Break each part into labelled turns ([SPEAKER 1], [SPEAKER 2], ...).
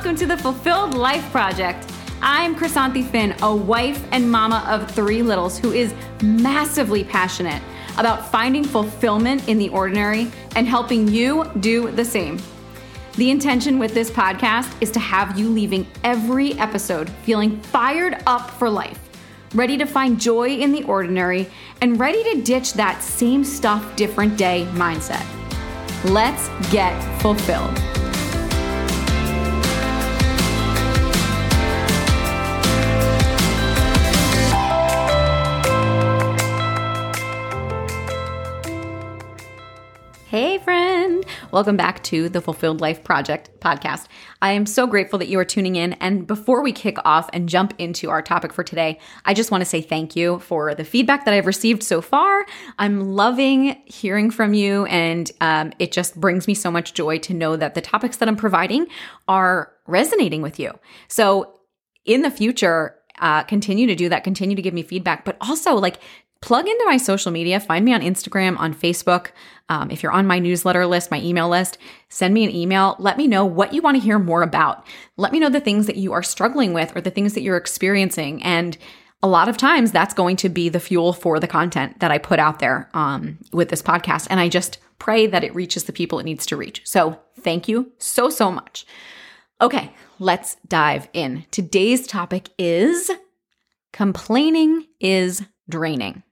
[SPEAKER 1] welcome to the Fulfilled Life Project. I'm Chrisanthi Finn, a wife and mama of three littles who is massively passionate about finding fulfillment in the ordinary and helping you do the same. The intention with this podcast is to have you leaving every episode feeling fired up for life, ready to find joy in the ordinary, and ready to ditch that same stuff, different day mindset. Let's get fulfilled. Welcome back to the Fulfilled Life Project podcast. I am so grateful that you are tuning in. And before we kick off and jump into our topic for today, I just want to say thank you for the feedback that I've received so far. I'm loving hearing from you, and um, it just brings me so much joy to know that the topics that I'm providing are resonating with you. So, in the future, uh, continue to do that, continue to give me feedback, but also like plug into my social media. Find me on Instagram, on Facebook. Um, if you're on my newsletter list, my email list, send me an email. Let me know what you want to hear more about. Let me know the things that you are struggling with or the things that you're experiencing. And a lot of times that's going to be the fuel for the content that I put out there um, with this podcast. And I just pray that it reaches the people it needs to reach. So thank you so, so much. Okay, let's dive in. Today's topic is complaining is draining.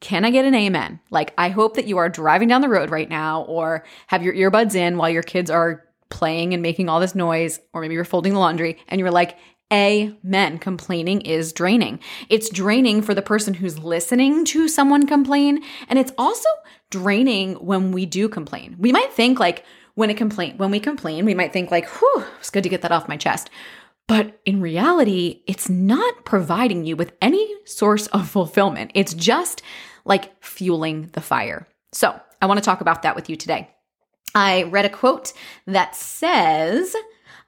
[SPEAKER 1] Can I get an amen? Like, I hope that you are driving down the road right now or have your earbuds in while your kids are playing and making all this noise, or maybe you're folding the laundry and you're like, Amen. Complaining is draining. It's draining for the person who's listening to someone complain. And it's also draining when we do complain. We might think like when a complaint, when we complain, we might think like, whew, it's good to get that off my chest. But in reality, it's not providing you with any source of fulfillment. It's just like fueling the fire. So I want to talk about that with you today. I read a quote that says,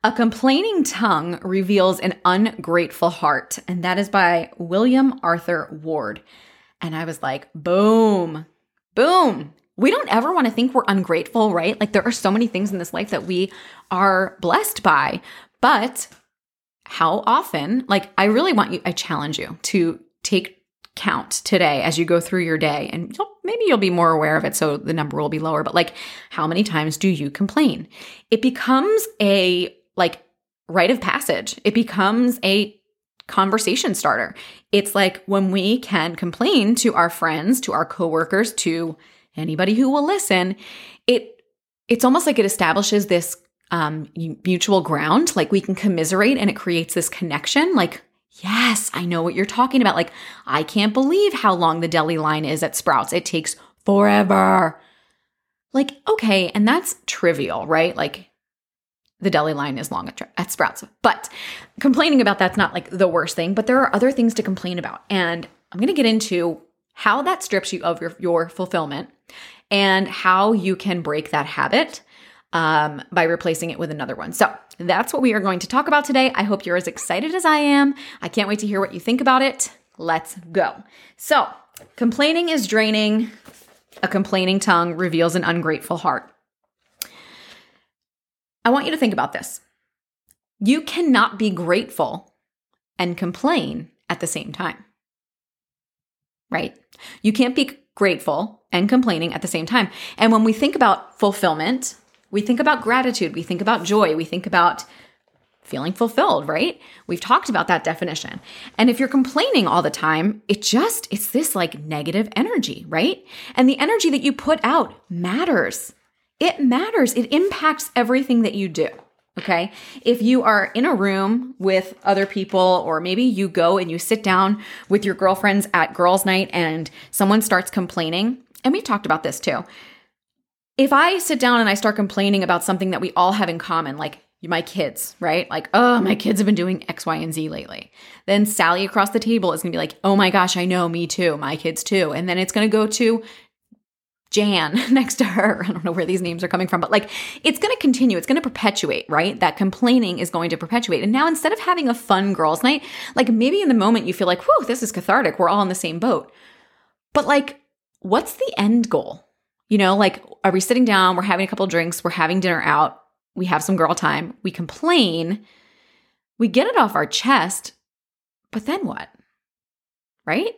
[SPEAKER 1] a complaining tongue reveals an ungrateful heart. And that is by William Arthur Ward. And I was like, boom, boom. We don't ever want to think we're ungrateful, right? Like there are so many things in this life that we are blessed by. But how often, like I really want you, I challenge you to take count today as you go through your day. And you'll, maybe you'll be more aware of it so the number will be lower but like how many times do you complain? It becomes a like rite of passage. It becomes a conversation starter. It's like when we can complain to our friends to our coworkers to anybody who will listen it it's almost like it establishes this um, mutual ground. Like we can commiserate and it creates this connection. Like Yes, I know what you're talking about. Like, I can't believe how long the deli line is at Sprouts. It takes forever. Like, okay, and that's trivial, right? Like, the deli line is long at, at Sprouts. But complaining about that's not like the worst thing, but there are other things to complain about. And I'm going to get into how that strips you of your, your fulfillment and how you can break that habit um, by replacing it with another one. So that's what we are going to talk about today. I hope you're as excited as I am. I can't wait to hear what you think about it. Let's go. So, complaining is draining. A complaining tongue reveals an ungrateful heart. I want you to think about this. You cannot be grateful and complain at the same time. Right? You can't be grateful and complaining at the same time. And when we think about fulfillment, we think about gratitude, we think about joy, we think about feeling fulfilled, right? We've talked about that definition. And if you're complaining all the time, it just, it's this like negative energy, right? And the energy that you put out matters. It matters. It impacts everything that you do. Okay. If you are in a room with other people, or maybe you go and you sit down with your girlfriends at girls' night and someone starts complaining, and we talked about this too if I sit down and I start complaining about something that we all have in common, like my kids, right? Like, oh, my kids have been doing X, Y, and Z lately. Then Sally across the table is gonna be like, oh my gosh, I know, me too, my kids too. And then it's gonna go to Jan next to her. I don't know where these names are coming from, but like it's going to continue. It's going to perpetuate, right? That complaining is going to perpetuate. And now instead of having a fun girls' night, like maybe in the moment you feel like, whew, this is cathartic. We're all in the same boat. But like, what's the end goal? You know, like, are we sitting down? We're having a couple drinks. We're having dinner out. we have some girl time, we complain, we get it off our chest, but then what? Right?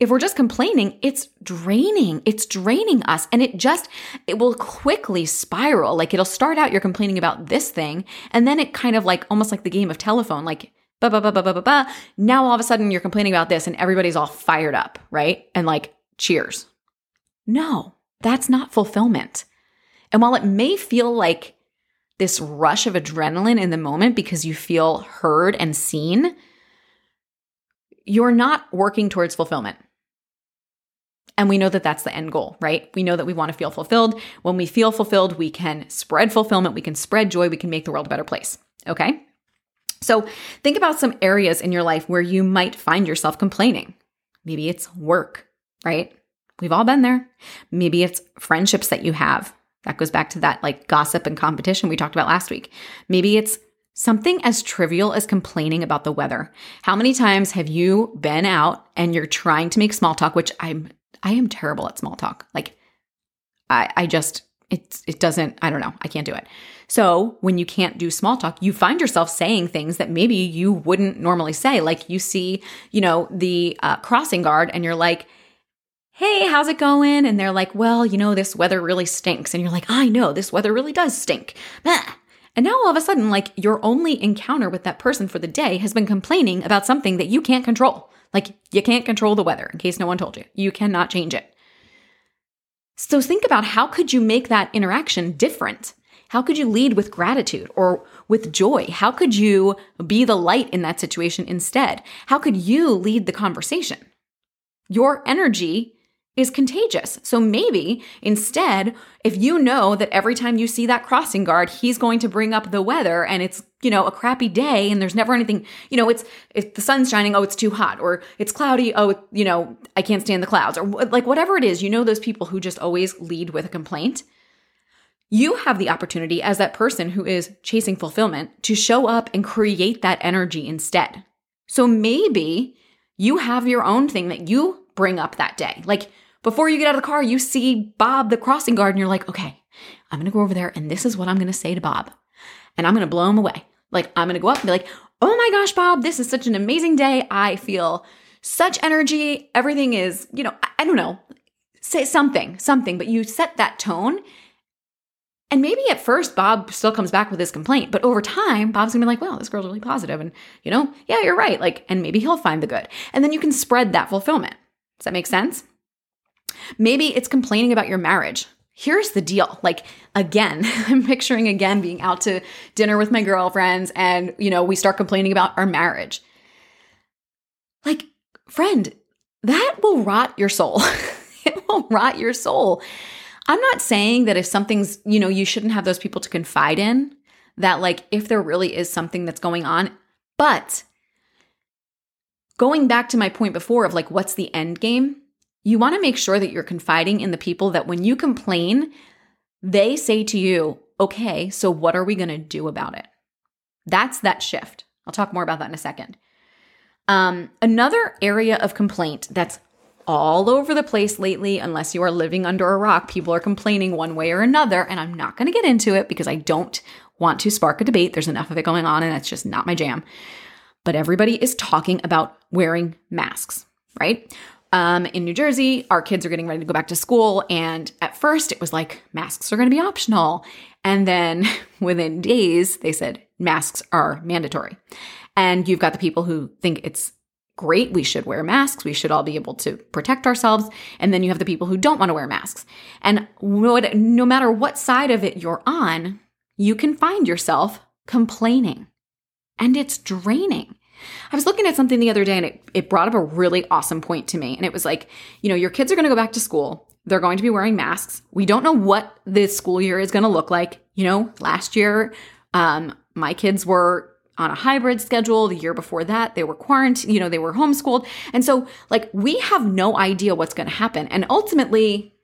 [SPEAKER 1] If we're just complaining, it's draining. It's draining us. And it just, it will quickly spiral. Like it'll start out, you're complaining about this thing. And then it kind of like, almost like the game of telephone, like, ba ba ba ba ba ba ba. Now all of a sudden you're complaining about this and everybody's all fired up, right? And like, cheers. No, that's not fulfillment. And while it may feel like this rush of adrenaline in the moment because you feel heard and seen, you're not working towards fulfillment. And we know that that's the end goal, right? We know that we want to feel fulfilled. When we feel fulfilled, we can spread fulfillment, we can spread joy, we can make the world a better place. Okay? So think about some areas in your life where you might find yourself complaining. Maybe it's work, right? We've all been there. Maybe it's friendships that you have. That goes back to that like gossip and competition we talked about last week. Maybe it's something as trivial as complaining about the weather. How many times have you been out and you're trying to make small talk, which I'm I am terrible at small talk. Like I I just it it doesn't I don't know. I can't do it. So, when you can't do small talk, you find yourself saying things that maybe you wouldn't normally say. Like you see, you know, the uh, crossing guard and you're like, hey, how's it going? And they're like, well, you know, this weather really stinks. And you're like, I know, this weather really does stink. And now all of a sudden, like your only encounter with that person for the day has been complaining about something that you can't control. Like you can't control the weather, in case no one told you. You cannot change it. So think about how could you make that interaction different? How could you lead with gratitude or with joy? How could you be the light in that situation instead? How could you lead the conversation? Your energy is contagious. So maybe instead, if you know that every time you see that crossing guard, he's going to bring up the weather and it's, you know, a crappy day and there's never anything, you know, it's if the sun's shining, oh, it's too hot or it's cloudy, oh, you know, I can't stand the clouds or like whatever it is, you know those people who just always lead with a complaint. You have the opportunity as that person who is chasing fulfillment to show up and create that energy instead. So maybe you have your own thing that you bring up that day. Like before you get out of the car, you see Bob, the crossing guard, and you're like, okay, I'm gonna go over there and this is what I'm gonna say to Bob. And I'm gonna blow him away. Like, I'm gonna go up and be like, oh my gosh, Bob, this is such an amazing day. I feel such energy. Everything is, you know, I, I don't know, say something, something, but you set that tone. And maybe at first Bob still comes back with his complaint, but over time, Bob's gonna be like, well, this girl's really positive And, you know, yeah, you're right. Like, and maybe he'll find the good. And then you can spread that fulfillment. Does that make sense? Maybe it's complaining about your marriage. Here's the deal. Like, again, I'm picturing again being out to dinner with my girlfriends and, you know, we start complaining about our marriage. Like, friend, that will rot your soul. it will rot your soul. I'm not saying that if something's, you know, you shouldn't have those people to confide in, that like if there really is something that's going on, but going back to my point before of like, what's the end game? You want to make sure that you're confiding in the people that when you complain, they say to you, okay, so what are we going to do about it? That's that shift. I'll talk more about that in a second. Um, another area of complaint that's all over the place lately, unless you are living under a rock, people are complaining one way or another. And I'm not going to get into it because I don't want to spark a debate. There's enough of it going on, and that's just not my jam. But everybody is talking about wearing masks, right? Um, in New Jersey, our kids are getting ready to go back to school. And at first, it was like masks are going to be optional. And then within days, they said masks are mandatory. And you've got the people who think it's great, we should wear masks, we should all be able to protect ourselves. And then you have the people who don't want to wear masks. And no, no matter what side of it you're on, you can find yourself complaining. And it's draining. I was looking at something the other day and it, it brought up a really awesome point to me. And it was like, you know, your kids are going to go back to school. They're going to be wearing masks. We don't know what this school year is going to look like. You know, last year, um, my kids were on a hybrid schedule. The year before that, they were quarantined, you know, they were homeschooled. And so, like, we have no idea what's going to happen. And ultimately,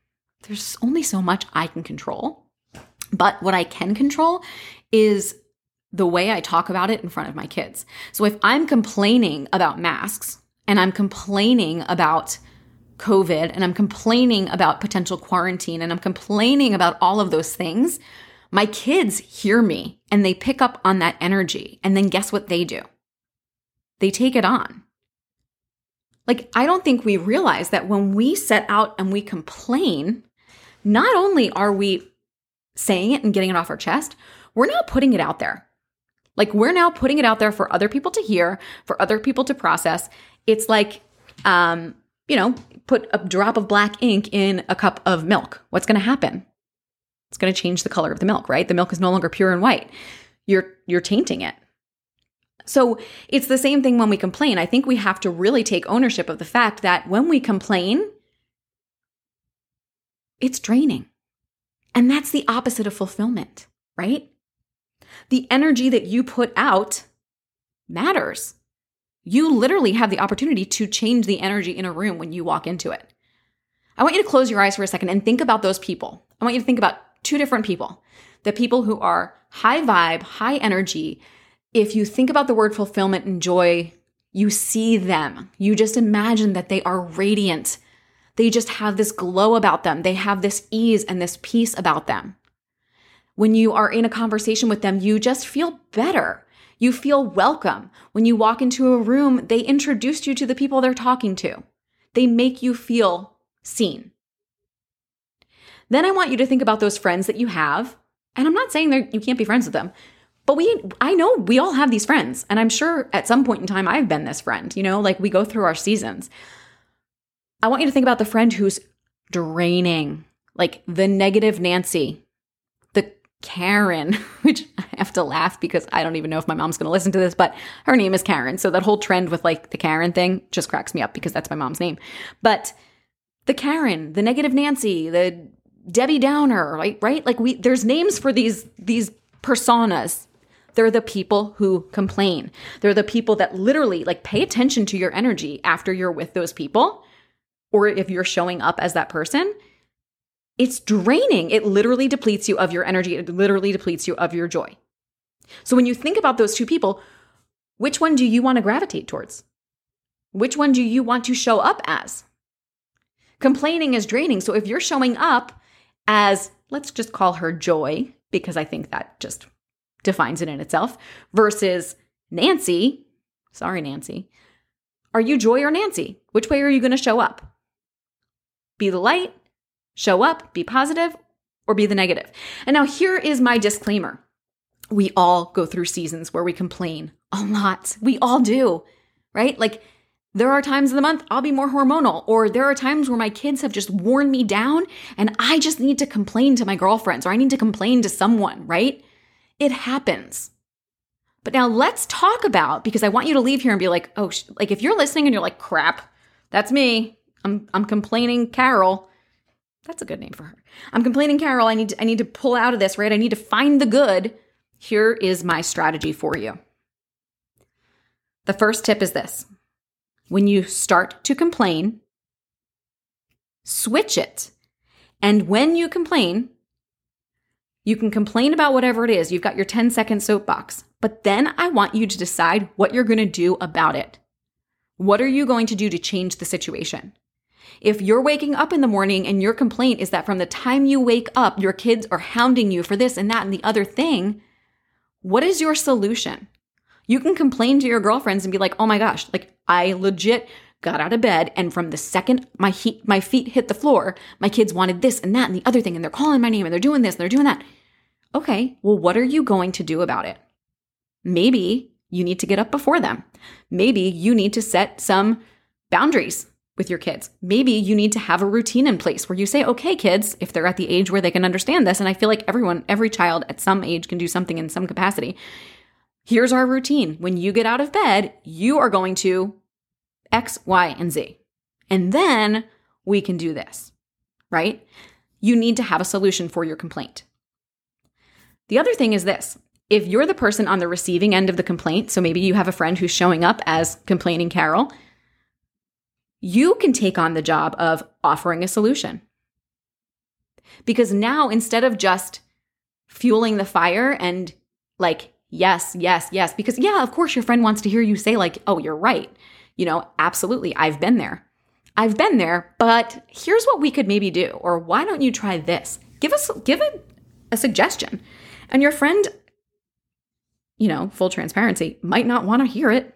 [SPEAKER 1] there's only so much I can control. But what I can control is the way I talk about it in front of my kids. So if I'm complaining about masks and I'm complaining about COVID and I'm complaining about potential quarantine and I'm complaining about all of those things, My kids hear me and they pick up on that energy. And then guess what they do? They take it on. Like, I don't think we realize that when we set out and we complain, not only are we saying it and getting it off our chest, we're now putting it out there. Like, we're now putting it out there for other people to hear, for other people to process. It's like, um, you know, put a drop of black ink in a cup of milk. What's going to happen? It's going to change the color of the milk, right? The milk is no longer pure and white. You're you're tainting it. So it's the same thing when we complain. I think we have to really take ownership of the fact that when we complain, it's draining. And that's the opposite of fulfillment, right? The energy that you put out matters. You literally have the opportunity to change the energy in a room when you walk into it. I want you to close your eyes for a second and think about those people. I want you to think about two different people the people who are high vibe, high energy, if you think about the word fulfillment and joy, you see them. You just imagine that they are radiant. They just have this glow about them. They have this ease and this peace about them. When you are in a conversation with them, you just feel better. You feel welcome. When you walk into a room, they introduce you to the people they're talking to. They make you feel seen. Then I want you to think about those friends that you have. And I'm not saying that you can't be friends with them, but we, I know we all have these friends. And I'm sure at some point in time, I've been this friend, you know, like we go through our seasons. I want you to think about the friend who's draining, like the negative Nancy, Karen, which I have to laugh because I don't even know if my mom's going to listen to this, but her name is Karen. So that whole trend with like the Karen thing just cracks me up because that's my mom's name. But the Karen, the negative Nancy, the Debbie Downer, right? Right? Like we there's names for these these personas they're the people who complain. They're the people that literally like pay attention to your energy after you're with those people or if you're showing up as that person. It's draining. It literally depletes you of your energy. It literally depletes you of your joy. So when you think about those two people, which one do you want to gravitate towards? Which one do you want to show up as? Complaining is draining. So if you're showing up as, let's just call her joy, because I think that just defines it in itself, versus Nancy. Sorry, Nancy. Are you Joy or Nancy? Which way are you going to show up? Be the light, show up, be positive, or be the negative. And now here is my disclaimer. We all go through seasons where we complain a lot. We all do, right? Like there are times in the month I'll be more hormonal, or there are times where my kids have just worn me down and I just need to complain to my girlfriends or I need to complain to someone, right? It happens. But now let's talk about because I want you to leave here and be like, "Oh, like if you're listening and you're like, "Crap, that's me. I'm I'm complaining Carol." That's a good name for her. I'm complaining Carol. I need to, I need to pull out of this, right? I need to find the good. Here is my strategy for you. The first tip is this. When you start to complain, switch it. And when you complain, you can complain about whatever it is. You've got your 10 second soapbox. But then I want you to decide what you're going to do about it. What are you going to do to change the situation? If you're waking up in the morning and your complaint is that from the time you wake up, your kids are hounding you for this and that and the other thing, what is your solution? You can complain to your girlfriends and be like, oh my gosh, like I legit got out of bed and from the second my heat, my feet hit the floor, my kids wanted this and that and the other thing and they're calling my name and they're doing this and they're doing that. Okay, well, what are you going to do about it? Maybe you need to get up before them. Maybe you need to set some boundaries with your kids. Maybe you need to have a routine in place where you say, okay, kids, if they're at the age where they can understand this, and I feel like everyone, every child at some age can do something in some capacity. Here's our routine. When you get out of bed, you are going to X, Y, and Z. And then we can do this, right? You need to have a solution for your complaint. The other thing is this if you're the person on the receiving end of the complaint, so maybe you have a friend who's showing up as complaining Carol, you can take on the job of offering a solution. Because now instead of just fueling the fire and like, yes, yes, yes, because yeah, of course your friend wants to hear you say, like, oh, you're right. You know, absolutely, I've been there. I've been there, but here's what we could maybe do. Or why don't you try this? Give us, give it a suggestion. And your friend, you know, full transparency, might not want to hear it.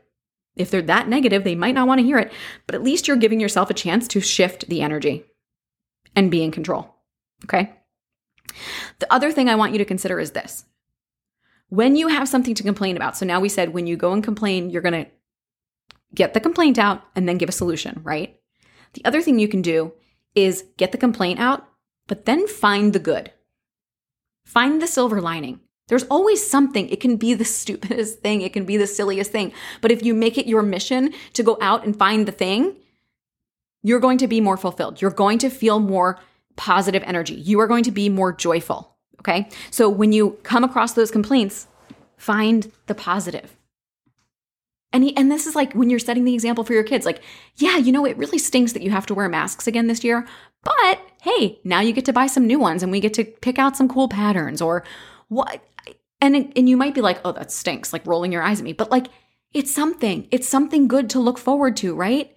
[SPEAKER 1] If they're that negative, they might not want to hear it, but at least you're giving yourself a chance to shift the energy and be in control. Okay. The other thing I want you to consider is this when you have something to complain about. So now we said when you go and complain, you're going to get the complaint out and then give a solution, right? The other thing you can do is get the complaint out, but then find the good. Find the silver lining. There's always something. It can be the stupidest thing, it can be the silliest thing. But if you make it your mission to go out and find the thing, you're going to be more fulfilled. You're going to feel more positive energy. You are going to be more joyful. Okay. So when you come across those complaints, find the positive. And, he, and this is like when you're setting the example for your kids, like, yeah, you know, it really stinks that you have to wear masks again this year, but hey, now you get to buy some new ones and we get to pick out some cool patterns or what. And, and you might be like, oh, that stinks, like rolling your eyes at me, but like, it's something. It's something good to look forward to, right?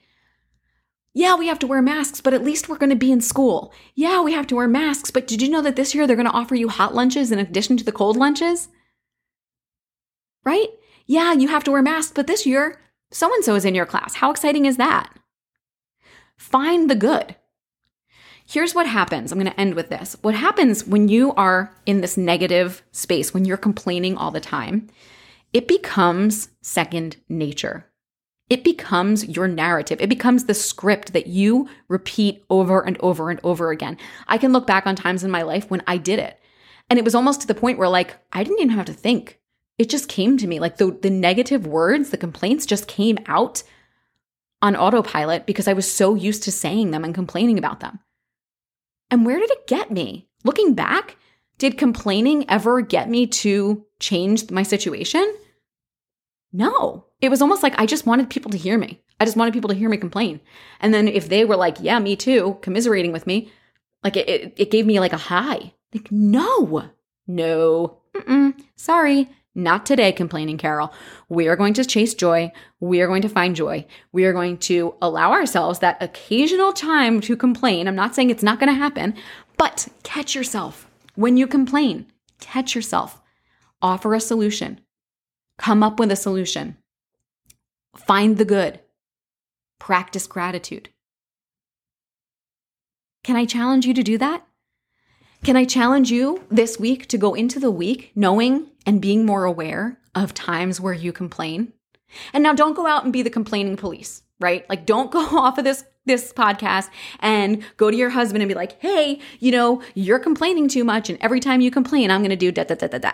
[SPEAKER 1] Yeah, we have to wear masks, but at least we're going to be in school. Yeah, we have to wear masks, but did you know that this year they're going to offer you hot lunches in addition to the cold lunches? Right? Yeah, you have to wear masks, but this year so and so is in your class. How exciting is that? Find the good. Here's what happens. I'm going to end with this. What happens when you are in this negative space, when you're complaining all the time, it becomes second nature it becomes your narrative. It becomes the script that you repeat over and over and over again. I can look back on times in my life when I did it. And it was almost to the point where, like, I didn't even have to think. It just came to me. Like, the, the negative words, the complaints just came out on autopilot because I was so used to saying them and complaining about them. And where did it get me? Looking back, did complaining ever get me to change my situation? No, it was almost like I just wanted people to hear me. I just wanted people to hear me complain. And then if they were like, yeah, me too, commiserating with me, like it, it, it gave me like a high. Like, no, no, sorry, not today, complaining Carol. We are going to chase joy. We are going to find joy. We are going to allow ourselves that occasional time to complain. I'm not saying it's not going to happen, but catch yourself when you complain. Catch yourself. Offer a solution. Come up with a solution. Find the good. Practice gratitude. Can I challenge you to do that? Can I challenge you this week to go into the week knowing and being more aware of times where you complain? And now don't go out and be the complaining police, right? Like don't go off of this this podcast and go to your husband and be like, "Hey, you know, you're complaining too much and every time you complain, I'm going to do da da da da da."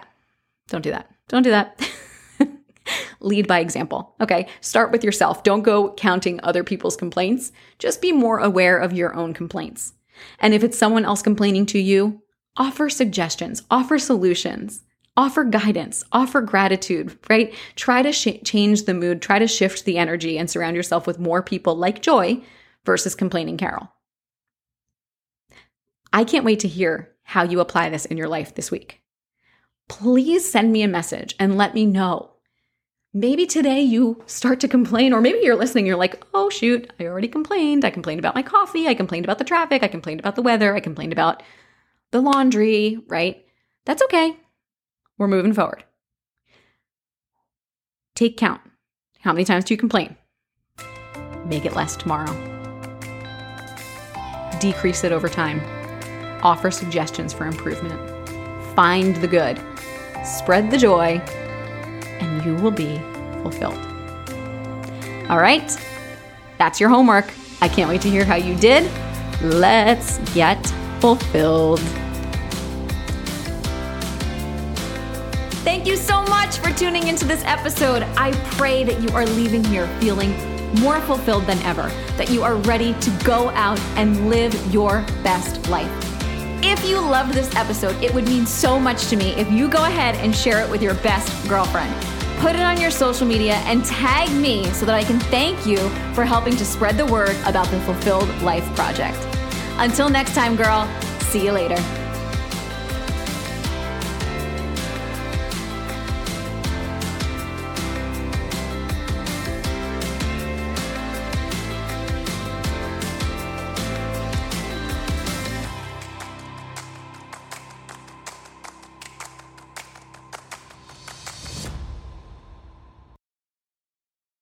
[SPEAKER 1] Don't do that. Don't do that. lead by example. Okay, start with yourself. Don't go counting other people's complaints. Just be more aware of your own complaints. And if it's someone else complaining to you, offer suggestions, offer solutions, offer guidance, offer gratitude, right? Try to sh- change the mood, try to shift the energy, and surround yourself with more people like Joy versus complaining Carol. I can't wait to hear how you apply this in your life this week. Please send me a message and let me know maybe today you start to complain, or maybe you're listening, you're like, oh, shoot, I already complained. I complained about my coffee. I complained about the traffic. I complained about the weather. I complained about the laundry, right? That's okay. We're moving forward. Take count. How many times do you complain? Make it less tomorrow. Decrease it over time. Offer suggestions for improvement. Find the good. Spread the joy and you will be fulfilled. All right, that's your homework. I can't wait to hear how you did. Let's get fulfilled. Thank you so much for tuning into this episode. I pray that you are leaving here feeling more fulfilled than ever, that you are ready to go out and live your best life. If you loved this episode, it would mean so much to me if you go ahead and share it with your best girlfriend. Put it on your social media and tag me so that I can thank you for helping to spread the word about the Fulfilled Life Project. Until next time, girl, see you later.